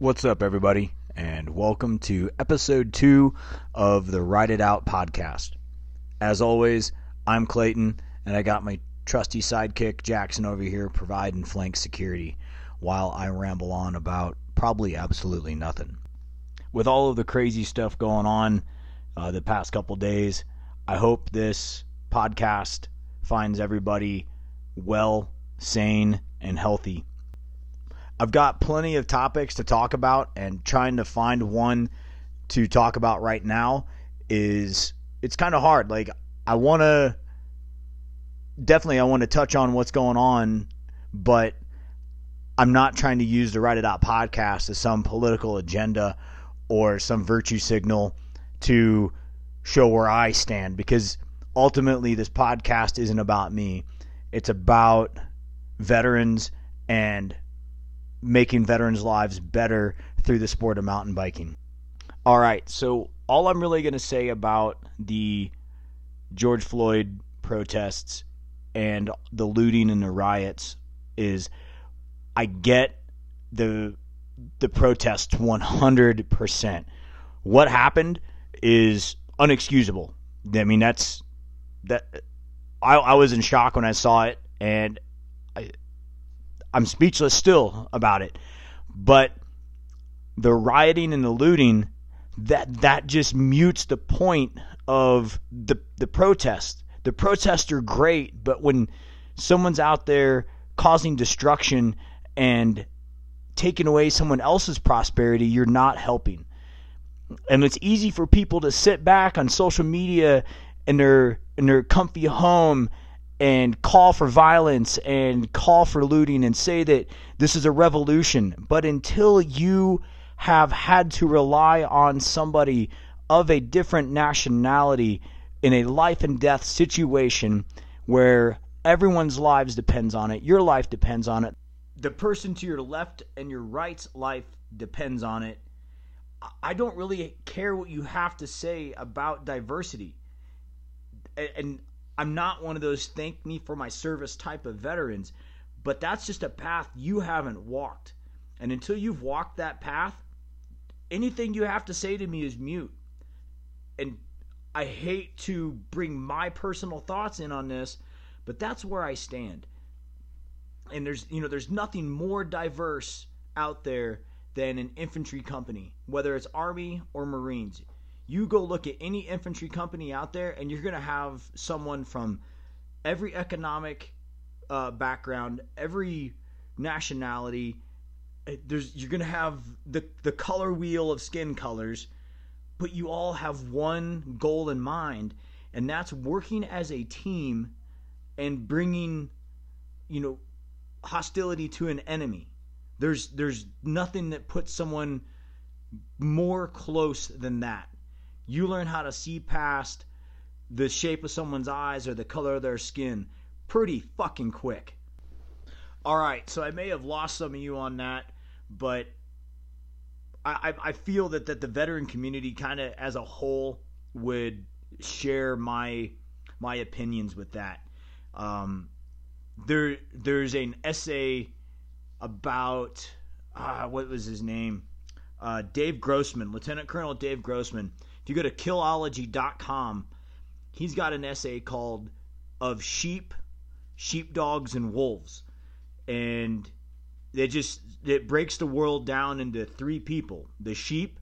What's up, everybody, and welcome to episode two of the Ride It Out podcast. As always, I'm Clayton, and I got my trusty sidekick Jackson over here providing flank security while I ramble on about probably absolutely nothing. With all of the crazy stuff going on uh, the past couple days, I hope this podcast finds everybody well, sane, and healthy. I've got plenty of topics to talk about, and trying to find one to talk about right now is it's kind of hard. Like I want to definitely I want to touch on what's going on, but I'm not trying to use the Ride It Out podcast as some political agenda or some virtue signal to show where I stand because ultimately this podcast isn't about me. It's about veterans and making veterans' lives better through the sport of mountain biking. All right, so all I'm really going to say about the George Floyd protests and the looting and the riots is I get the the protests 100%. What happened is unexcusable. I mean that's that I, I was in shock when I saw it and I'm speechless still about it. But the rioting and the looting that that just mutes the point of the the protest. The protests are great, but when someone's out there causing destruction and taking away someone else's prosperity, you're not helping. And it's easy for people to sit back on social media in their in their comfy home and call for violence and call for looting and say that this is a revolution. But until you have had to rely on somebody of a different nationality in a life and death situation where everyone's lives depends on it, your life depends on it, the person to your left and your right's life depends on it. I don't really care what you have to say about diversity. And I'm not one of those thank me for my service type of veterans, but that's just a path you haven't walked. And until you've walked that path, anything you have to say to me is mute. And I hate to bring my personal thoughts in on this, but that's where I stand. And there's you know there's nothing more diverse out there than an infantry company, whether it's army or marines you go look at any infantry company out there, and you're going to have someone from every economic uh, background, every nationality. Uh, there's you're going to have the the color wheel of skin colors, but you all have one goal in mind, and that's working as a team and bringing, you know, hostility to an enemy. There's there's nothing that puts someone more close than that you learn how to see past the shape of someone's eyes or the color of their skin pretty fucking quick. All right, so I may have lost some of you on that, but I, I feel that, that the veteran community kind of as a whole would share my my opinions with that. Um, there there's an essay about uh, what was his name? Uh, Dave Grossman, Lieutenant Colonel Dave Grossman if you go to killology.com, he's got an essay called Of Sheep, Sheepdogs, and Wolves. And it just it breaks the world down into three people. The sheep,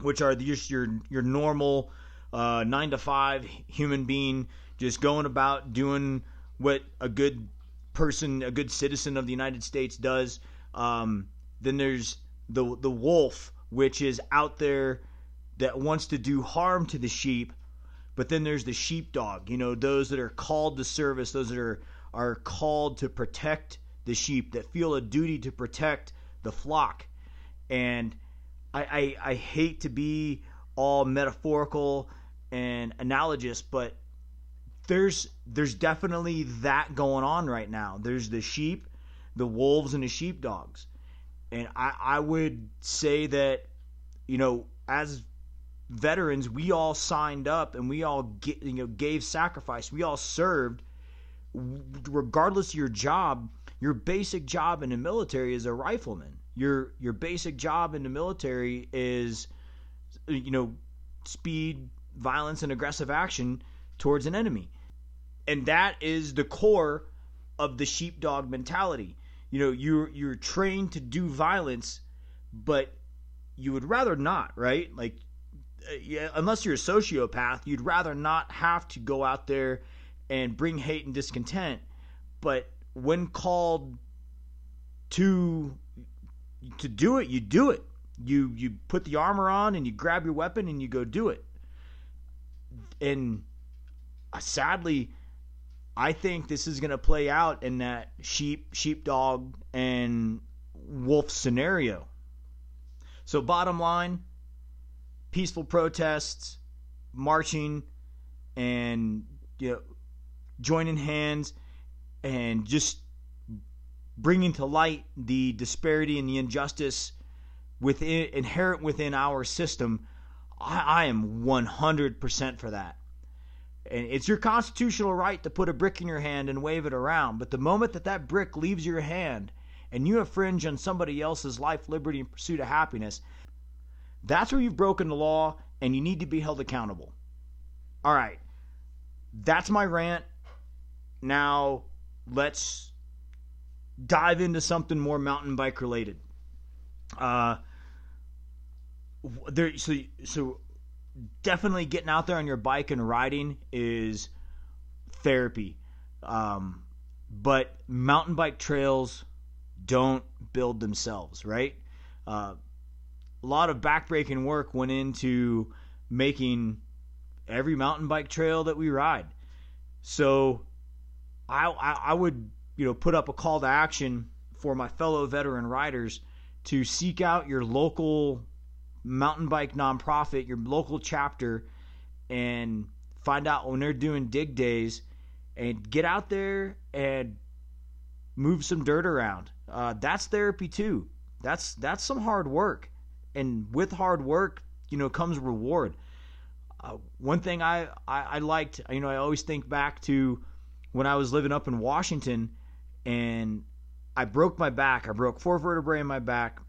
which are just your your normal uh, nine to five human being, just going about doing what a good person, a good citizen of the United States does. Um, then there's the the wolf, which is out there that wants to do harm to the sheep, but then there's the sheepdog, you know, those that are called to service, those that are, are called to protect the sheep, that feel a duty to protect the flock. And I, I, I hate to be all metaphorical and analogous, but there's there's definitely that going on right now. There's the sheep, the wolves, and the sheepdogs. And I, I would say that, you know, as veterans, we all signed up and we all get, you know gave sacrifice. We all served, regardless of your job. Your basic job in the military is a rifleman. your your basic job in the military is you know speed, violence, and aggressive action towards an enemy, and that is the core of the sheepdog mentality. You know, you're you're trained to do violence, but you would rather not, right? Like, unless you're a sociopath, you'd rather not have to go out there and bring hate and discontent. But when called to to do it, you do it. You you put the armor on and you grab your weapon and you go do it. And uh, sadly, I think this is going to play out in that sheep, sheepdog, and wolf scenario. So, bottom line peaceful protests, marching, and you know, joining hands, and just bringing to light the disparity and the injustice within inherent within our system. I, I am 100% for that. And it's your constitutional right to put a brick in your hand and wave it around. But the moment that that brick leaves your hand and you infringe on somebody else's life, liberty, and pursuit of happiness, that's where you've broken the law and you need to be held accountable. All right. That's my rant. Now let's dive into something more mountain bike related. Uh, there, so, so definitely getting out there on your bike and riding is therapy. Um, but mountain bike trails don't build themselves, right? Uh, a lot of backbreaking work went into making every mountain bike trail that we ride. So I, I, I would you know put up a call to action for my fellow veteran riders to seek out your local mountain bike nonprofit, your local chapter, and find out when they're doing dig days and get out there and move some dirt around. Uh, that's therapy too. That's that's some hard work, and with hard work, you know, comes reward. Uh, one thing I, I I liked, you know, I always think back to when I was living up in Washington, and I broke my back. I broke four vertebrae in my back,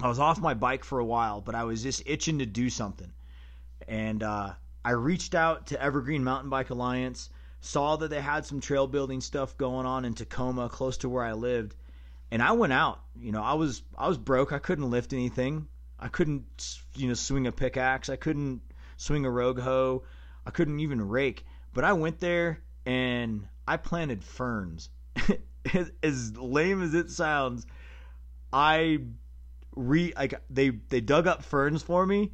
I was off my bike for a while, but I was just itching to do something. And uh, I reached out to Evergreen Mountain Bike Alliance, saw that they had some trail building stuff going on in Tacoma, close to where I lived, and I went out. You know, I was I was broke. I couldn't lift anything. I couldn't you know swing a pickaxe. I couldn't swing a rogue hoe. I couldn't even rake. But I went there and I planted ferns. as lame as it sounds, I re like they they dug up ferns for me,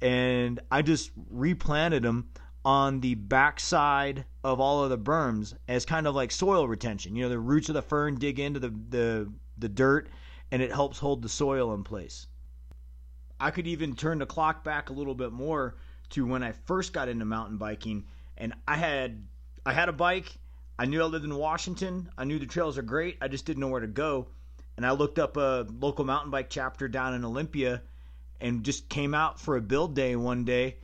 and I just replanted them on the backside of all of the berms as kind of like soil retention. You know, the roots of the fern dig into the the, the dirt, and it helps hold the soil in place. I could even turn the clock back a little bit more to when I first got into mountain biking, and I had I had a bike. I knew I lived in Washington. I knew the trails are great. I just didn't know where to go and I looked up a local mountain bike chapter down in Olympia and just came out for a build day one day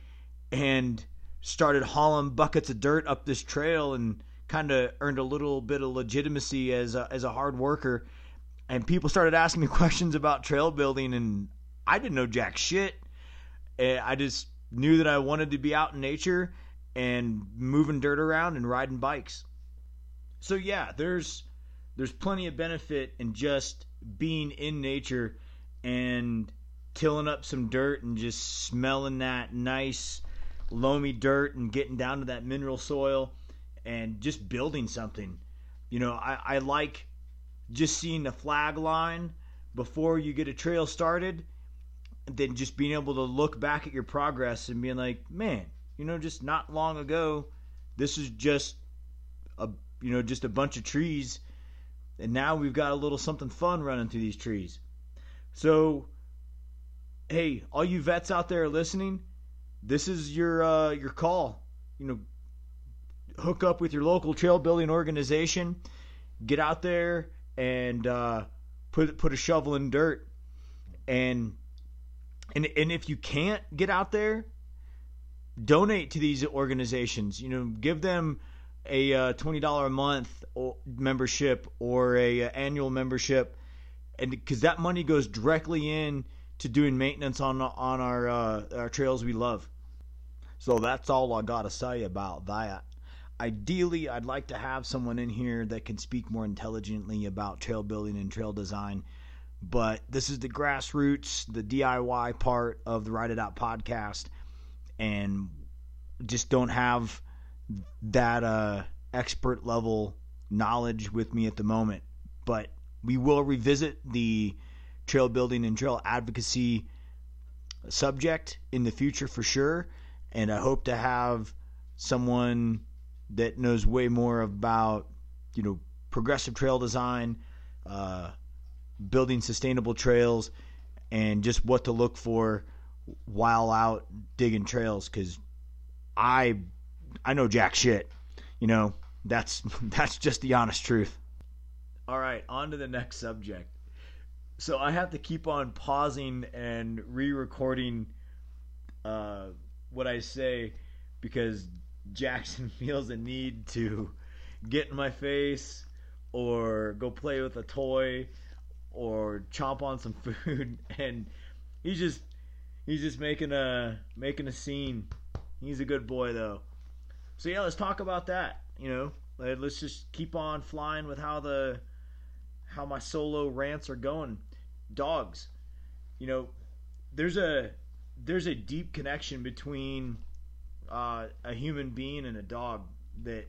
and started hauling buckets of dirt up this trail and kind of earned a little bit of legitimacy as a, as a hard worker and people started asking me questions about trail building and I didn't know jack shit. Eh, I just knew that I wanted to be out in nature and moving dirt around and riding bikes. So yeah there's there's plenty of benefit in just being in nature and tilling up some dirt and just smelling that nice loamy dirt and getting down to that mineral soil and just building something. You know, I, I like just seeing the flag line before you get a trail started, then just being able to look back at your progress and being like, man, you know, just not long ago, this is just a you know just a bunch of trees and now we've got a little something fun running through these trees. So, hey, all you vets out there listening, this is your uh, your call. You know, hook up with your local trail building organization, get out there and uh, put put a shovel in dirt, and and and if you can't get out there, donate to these organizations. You know, give them a uh, twenty dollar a month membership or a uh, annual membership, and because that money goes directly in to doing maintenance on on our uh, our trails we love. So that's all I gotta say about that. Ideally, I'd like to have someone in here that can speak more intelligently about trail building and trail design. But this is the grassroots, the DIY part of the Ride It Out podcast, and just don't have that uh, expert level knowledge with me at the moment. But we will revisit the trail building and trail advocacy subject in the future for sure. And I hope to have someone that knows way more about, you know, progressive trail design, uh, building sustainable trails, and just what to look for while out digging trails. Because I, I know jack shit. You know, that's that's just the honest truth. All right, on to the next subject. So I have to keep on pausing and re-recording uh, what I say because Jackson feels a need to get in my face or go play with a toy or chomp on some food and he's just he's just making a making a scene. He's a good boy though. So yeah, let's talk about that, you know. Let's just keep on flying with how the how my solo rants are going. Dogs. You know, there's a there's a deep connection between uh, a human being and a dog that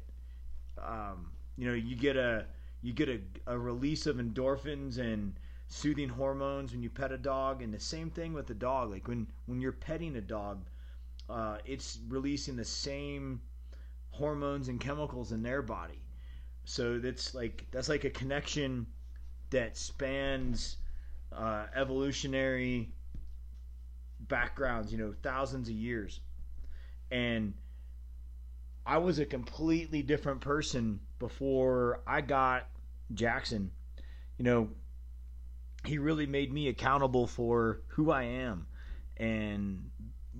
um, you know you get a you get a, a release of endorphins and soothing hormones when you pet a dog and the same thing with the dog like when when you're petting a dog uh, it's releasing the same hormones and chemicals in their body so that's like that's like a connection that spans uh, evolutionary backgrounds, you know, thousands of years. And I was a completely different person before I got Jackson. You know, he really made me accountable for who I am and,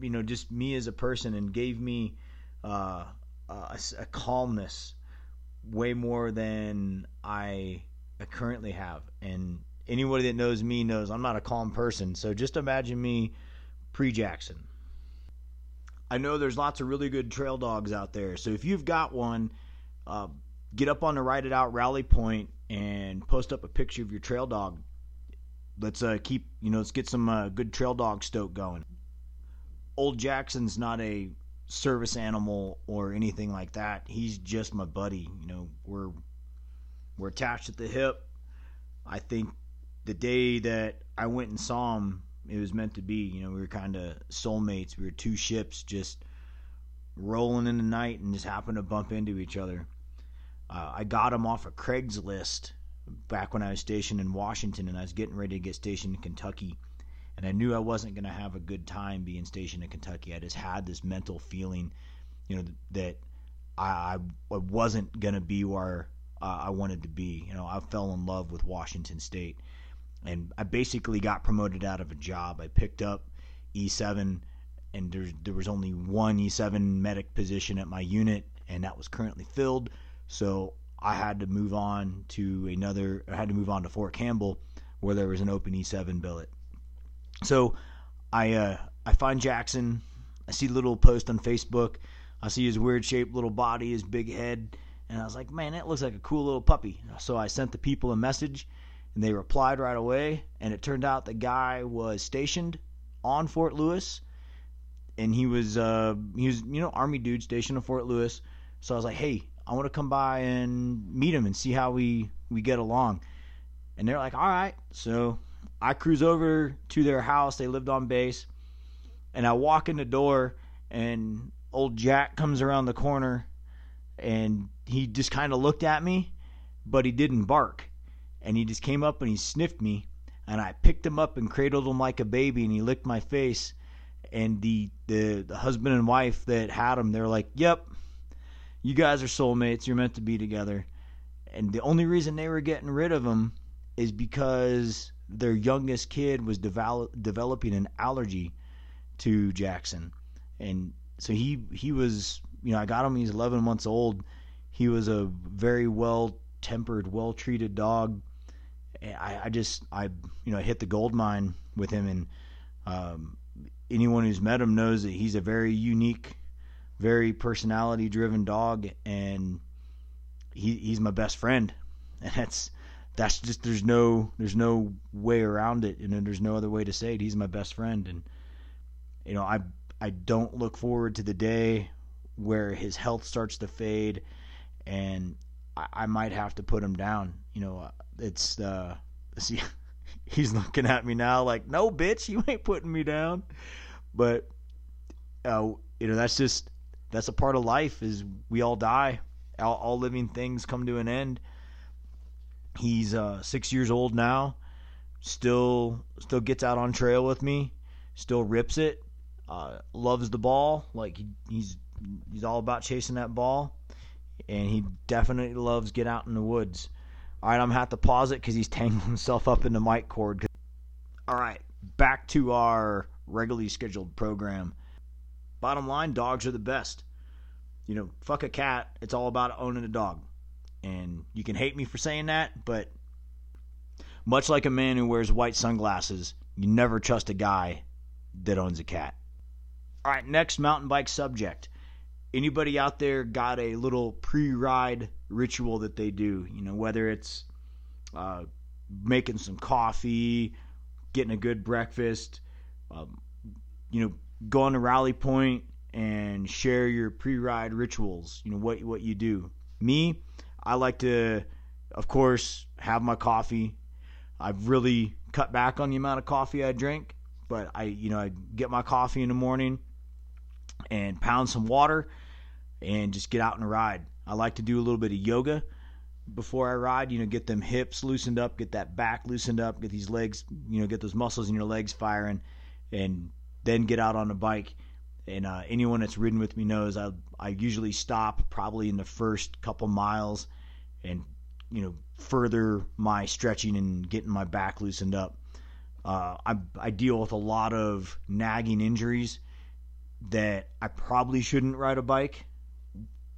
you know, just me as a person and gave me uh, a, a calmness way more than I currently have. And anybody that knows me knows I'm not a calm person. So just imagine me pre Jackson. I know there's lots of really good trail dogs out there. So if you've got one, uh, get up on the Ride It Out rally point and post up a picture of your trail dog. Let's uh, keep, you know, let's get some uh, good trail dog stoke going. Old Jackson's not a service animal or anything like that. He's just my buddy. You know, we're we're attached at the hip. I think the day that I went and saw him, it was meant to be. You know, we were kind of soulmates. We were two ships just rolling in the night and just happened to bump into each other. Uh, I got him off of Craigslist back when I was stationed in Washington and I was getting ready to get stationed in Kentucky. And I knew I wasn't going to have a good time being stationed in Kentucky. I just had this mental feeling, you know, that I, I wasn't going to be where uh, I wanted to be. You know, I fell in love with Washington State and I basically got promoted out of a job. I picked up E7, and there there was only one E7 medic position at my unit, and that was currently filled. So I had to move on to another. I had to move on to Fort Campbell, where there was an open E7 billet. So I uh, I find Jackson. I see little post on Facebook. I see his weird shaped little body, his big head, and I was like, man, that looks like a cool little puppy. So I sent the people a message and they replied right away. And it turned out the guy was stationed on Fort Lewis, and he was uh, he was you know army dude stationed in Fort Lewis. So I was like, hey, I want to come by and meet him and see how we we get along. And they're like, all right. So I cruise over to their house. They lived on base, and I walk in the door, and old Jack comes around the corner, and he just kind of looked at me, but he didn't bark and he just came up and he sniffed me and I picked him up and cradled him like a baby and he licked my face and the the, the husband and wife that had him they're like yep you guys are soulmates. You're meant to be together. And the only reason they were getting rid of him is because their youngest kid was develop, developing an allergy to Jackson. And so he he was you know I got him he's 11 months old. He was a very well tempered well treated dog I, I just I you know hit the gold mine with him, and um, anyone who's met him knows that he's a very unique, very personality driven dog, and he he's my best friend, and that's that's just there's no there's no way around it, and there's no other way to say it. He's my best friend, and you know I I don't look forward to the day where his health starts to fade, and I, I might have to put him down. You know, it's uh, see, he's looking at me now like, no, bitch, you ain't putting me down. But uh, you know, that's just that's a part of life. Is we all die. All, all living things come to an end. He's uh, six years old now. Still, still gets out on trail with me. Still rips it. Uh, loves the ball. Like he, he's he's all about chasing that ball, and he definitely loves get out in the woods. All right, I'm gonna have to pause it because he's tangling himself up in the mic cord. All right, back to our regularly scheduled program. Bottom line, dogs are the best. You know, fuck a cat. It's all about owning a dog. And you can hate me for saying that, but much like a man who wears white sunglasses, you never trust a guy that owns a cat. All right, next mountain bike subject. Anybody out there got a little pre-ride ritual that they do? You know, whether it's uh, making some coffee, getting a good breakfast, um, you know, go on to Rally Point and share your pre-ride rituals. You know what what you do. Me, I like to, of course, have my coffee. I've really cut back on the amount of coffee I drink, but I, you know, I get my coffee in the morning and pound some water and just get out and ride. I like to do a little bit of yoga before I ride, you know, get them hips loosened up, get that back loosened up, get these legs, you know, get those muscles in your legs firing, and then get out on the bike. And uh, anyone that's ridden with me knows I I usually stop probably in the first couple miles, and you know further my stretching and getting my back loosened up. Uh, I I deal with a lot of nagging injuries that I probably shouldn't ride a bike,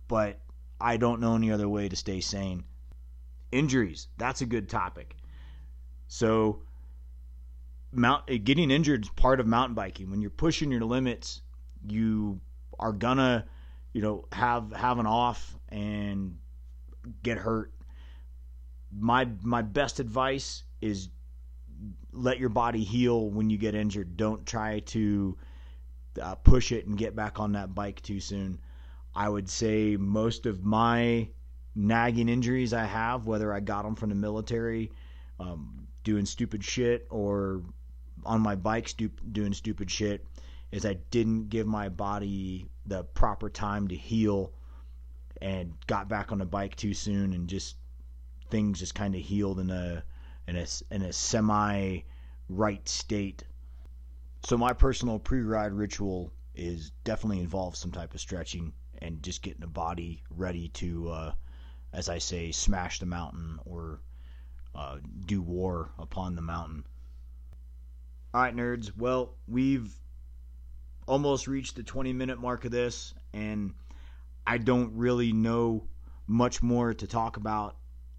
but I don't know any other way to stay sane. Injuries, that's a good topic. So, mount getting injured is part of mountain biking. When you're pushing your limits, you are gonna, you know, have have an off and get hurt. My my best advice is let your body heal when you get injured. Don't try to uh, push it and get back on that bike too soon. I would say most of my nagging injuries I have, whether I got them from the military, um, doing stupid shit, or on my bike doing stupid shit, is I didn't give my body the proper time to heal and got back on the bike too soon and just things just kind of healed in a in a in a semi right state so my personal pre-ride ritual is definitely involves some type of stretching and just getting the body ready to, uh, as I say, smash the mountain or uh, do war upon the mountain. All right, nerds. Well, we've almost reached the 20 minute mark of this, and I don't really know much more to talk about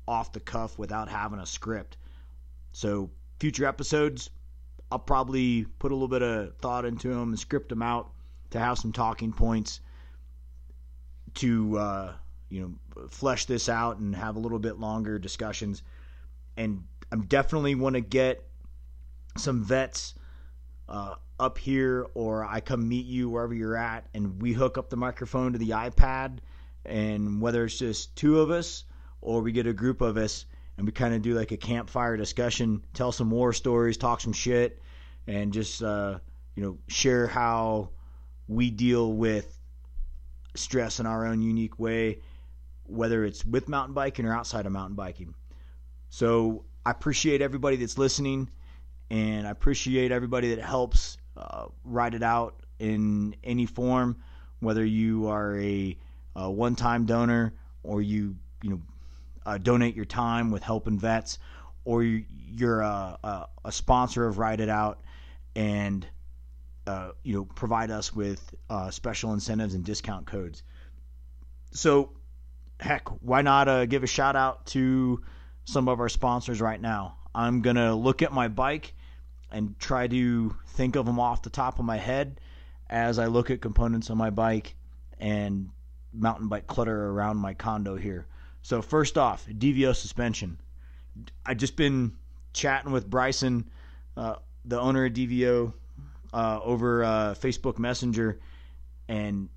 off the cuff without having a script. So, future episodes, I'll probably put a little bit of thought into them and script them out to have some talking points to uh, you know flesh this out and have a little bit longer discussions. And I'm definitely want to get some vets uh, up here, or I come meet you wherever you're at, and we hook up the microphone to the iPad, and whether it's just two of us or we get a group of us and we kind of do like a campfire discussion, tell some war stories, talk some shit, and just uh, you know share how we deal with stress in our own unique way, whether it's with mountain biking or outside of mountain biking. So I appreciate everybody that's listening, and I appreciate everybody that helps uh, ride it out in any form, whether you are a, a one-time donor or you you know uh, donate your time with helping vets, or you're a, a, a sponsor of Ride It Out, and uh, you know provide us with uh, special incentives and discount codes. So, heck, why not uh, give a shout out to some of our sponsors right now? I'm to look at my bike and try to think of them off the top of my head as I look at components on my bike and mountain bike clutter around my condo here. So first off, DVO suspension. I've just been chatting with Bryson, uh, the owner of DVO, uh, over uh, Facebook Messenger, and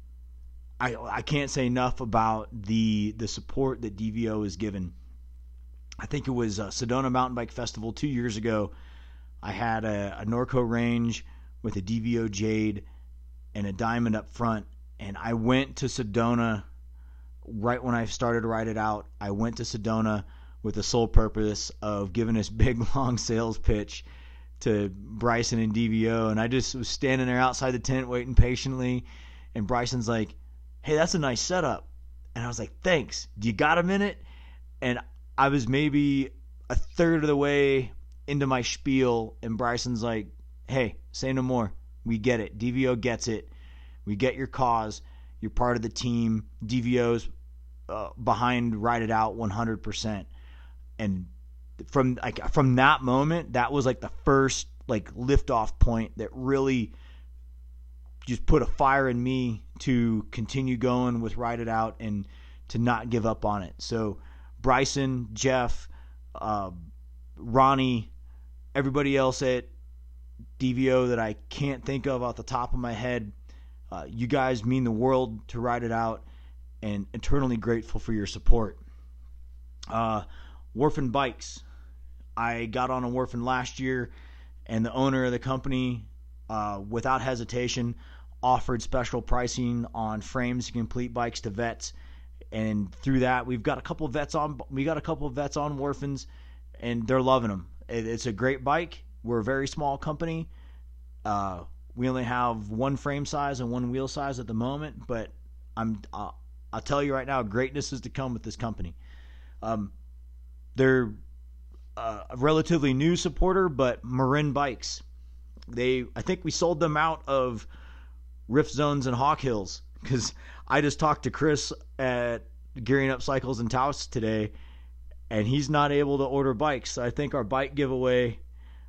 I I can't say enough about the the support that DVO is given. I think it was uh, Sedona Mountain Bike Festival two years ago. I had a, a Norco range with a DVO Jade and a diamond up front, and I went to Sedona right when I started to ride it out. I went to Sedona with the sole purpose of giving this big long sales pitch to Bryson and DVO, and I just was standing there outside the tent waiting patiently, and Bryson's like, "Hey, that's a nice setup," and I was like, "Thanks. Do you got a minute?" And I was maybe a third of the way into my spiel, and Bryson's like, "Hey, say no more. We get it. DVO gets it. We get your cause. You're part of the team. DVO's uh, behind Ride It Out 100%." And from like from that moment, that was like the first like liftoff point that really just put a fire in me to continue going with Ride It Out and to not give up on it. So Bryson, Jeff, uh, Ronnie, everybody else at DVO that I can't think of off the top of my head. Uh, you guys mean the world to Ride It Out, and eternally grateful for your support. Uh, Bikes. I got on a Warfin last year, and the owner of the company, uh, without hesitation, offered special pricing on frames to complete bikes to vets. And through that, we've got a couple of vets on. We got a couple of vets on Warfins, and they're loving them. It, it's a great bike. We're a very small company. Uh, we only have one frame size and one wheel size at the moment, but I'm uh, I'll tell you right now, greatness is to come with this company. Um, they're a relatively new supporter, but Marin Bikes. They, I think we sold them out of Rift Zones and Hawk Hills because I just talked to Chris at Gearing Up Cycles and Taos today, and he's not able to order bikes. I think our bike giveaway,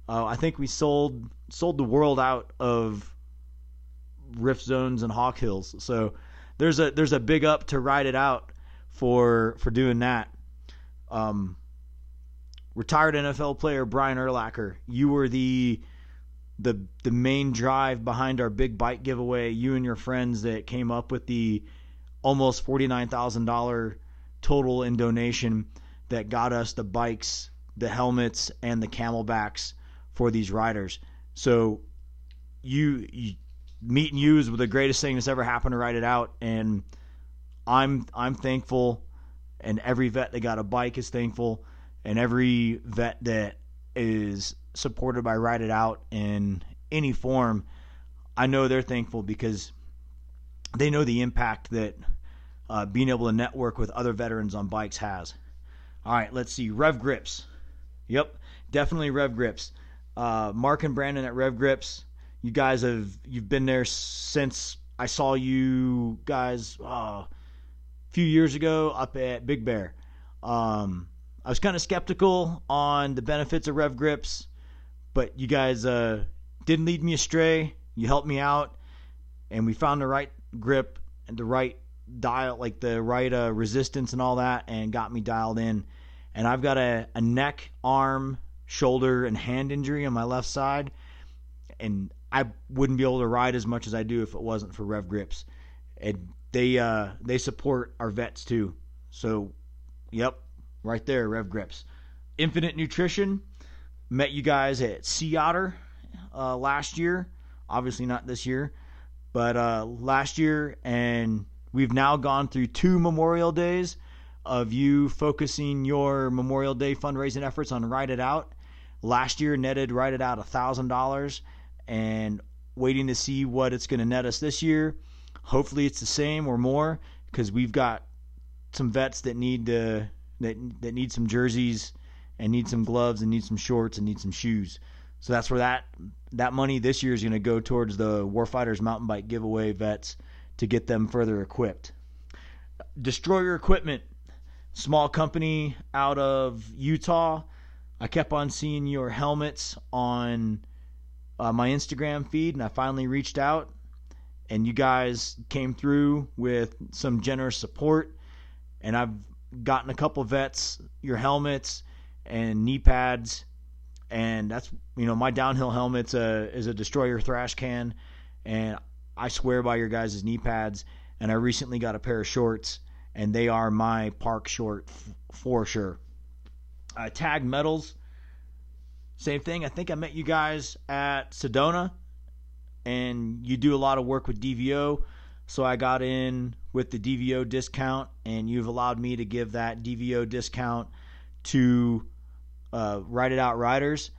uh, I think we sold sold the world out of Rift Zones and Hawk Hills. So there's a there's a big up to ride it out for for doing that. Um, retired NFL player Brian Urlacher, you were the the the main drive behind our big bike giveaway. You and your friends that came up with the almost forty nine thousand dollar total in donation that got us the bikes, the helmets, and the CamelBaks for these riders. So you, you meeting you is the greatest thing that's ever happened to ride it out, and I'm I'm thankful, and every vet that got a bike is thankful, and every vet that is supported by Ride It Out in any form, I know they're thankful because they know the impact that uh, being able to network with other veterans on bikes has. All right, let's see. Rev Grips. Yep, definitely Rev Grips. Uh, Mark and Brandon at Rev Grips. You guys have you've been there since I saw you guys uh, a few years ago up at Big Bear. Um, I was kind of skeptical on the benefits of Rev Grips, but you guys uh, didn't lead me astray. You helped me out, and we found the right grip and the right dial, like the right uh, resistance and all that, and got me dialed in. And I've got a, a neck, arm, shoulder, and hand injury on my left side, and I wouldn't be able to ride as much as I do if it wasn't for Rev Grips. And they uh, they support our vets too. So, yep, right there, Rev Grips. Infinit Nutrition met you guys at Sea Otter uh, last year. Obviously not this year, but uh, last year, and we've now gone through two Memorial Days of you focusing your Memorial Day fundraising efforts on Ride It Out. Last year netted Ride It Out a thousand dollars, and waiting to see what it's going to net us this year. Hopefully, it's the same or more because we've got some vets that need to that that need some jerseys and need some gloves and need some shorts and need some shoes. So that's where that that money this year is going to go towards the Warfighters mountain bike giveaway vets to get them further equipped. Destroyer Equipment, small company out of Utah. I kept on seeing your helmets on uh, my Instagram feed, and I finally reached out, and you guys came through with some generous support, and I've gotten a couple vets your helmets and knee pads, and that's you know my downhill helmet's a is a destroyer thrash can, and I swear by your guys' knee pads, and I recently got a pair of shorts, and they are my park short f- for sure. Uh, TAG Metals, same thing. I think I met you guys at Sedona, and you do a lot of work with DVO. So I got in with the DVO discount, and you've allowed me to give that DVO discount to uh, Ride It Out riders.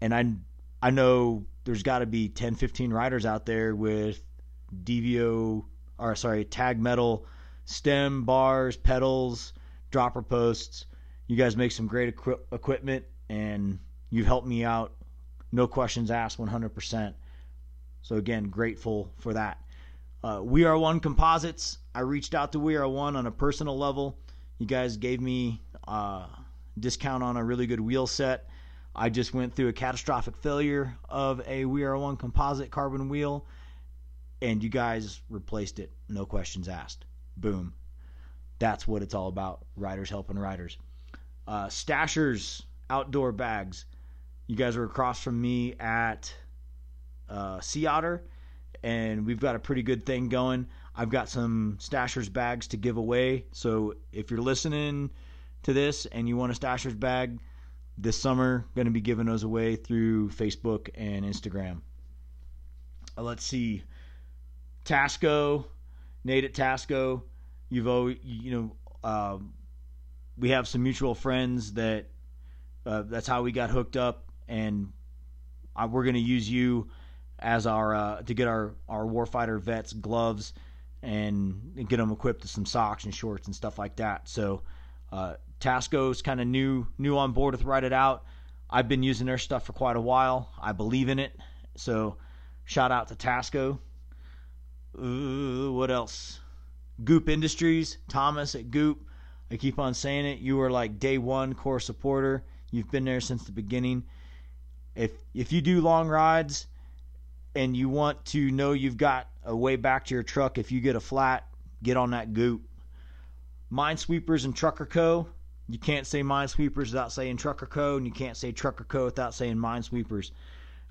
And I I know there's got to be 10, 15 riders out there with DVO or sorry tag metal stem bars, pedals, dropper posts. You guys make some great equi- equipment, and you've helped me out. No questions asked, 100%. So again, grateful for that. Uh, we Are One Composites. I reached out to We Are One on a personal level. You guys gave me a uh, discount on a really good wheel set. I just went through a catastrophic failure of a We Are One composite carbon wheel, and you guys replaced it. No questions asked. Boom. That's what it's all about. Riders helping riders. Uh, Stashers outdoor bags. You guys are across from me at uh, Sea Otter, and we've got a pretty good thing going. I've got some Stashers bags to give away. So if you're listening to this and you want a Stashers bag this summer, going to be giving those away through Facebook and Instagram. Uh, let's see. Tasco, Nate at Tasco. You've always, you know, uh, we have some mutual friends that uh, that's how we got hooked up, and I, we're going to use you as our uh, to get our our warfighter vets gloves and, and, get them equipped with some socks and shorts and stuff like that. So uh, Tasco's kind of new new on board with Ride It Out. I've been using their stuff for quite a while. I believe in it. So shout out to Tasco. Uh, what else? Goop Industries, Thomas at Goop. I keep on saying it. You are like day one core supporter. You've been there since the beginning. If if you do long rides and you want to know you've got a way back to your truck, if you get a flat, get on that Goop. Minesweepers and Trucker Co. You can't say Minesweepers without saying Trucker Co. And you can't say Trucker Co. without saying Minesweepers.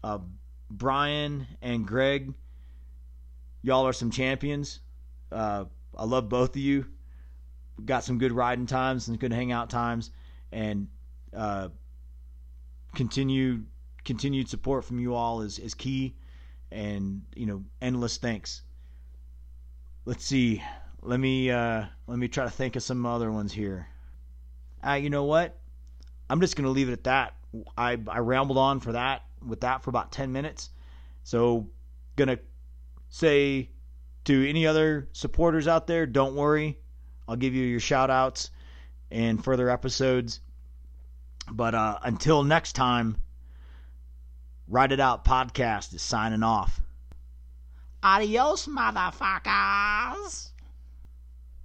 Uh, Brian and Greg, y'all are some champions. Uh, I love both of you. Got some good riding times and good hangout times, and uh, continued continued support from you all is is key. And you know, endless thanks. Let's see. Let me uh, let me try to think of some other ones here. Uh, you know what? I'm just gonna leave it at that. I I rambled on for that with that for about ten minutes. So gonna say to any other supporters out there, don't worry. I'll give you your shout outs in further episodes. But uh, until next time, Ride It Out podcast is signing off. Adios, motherfuckers.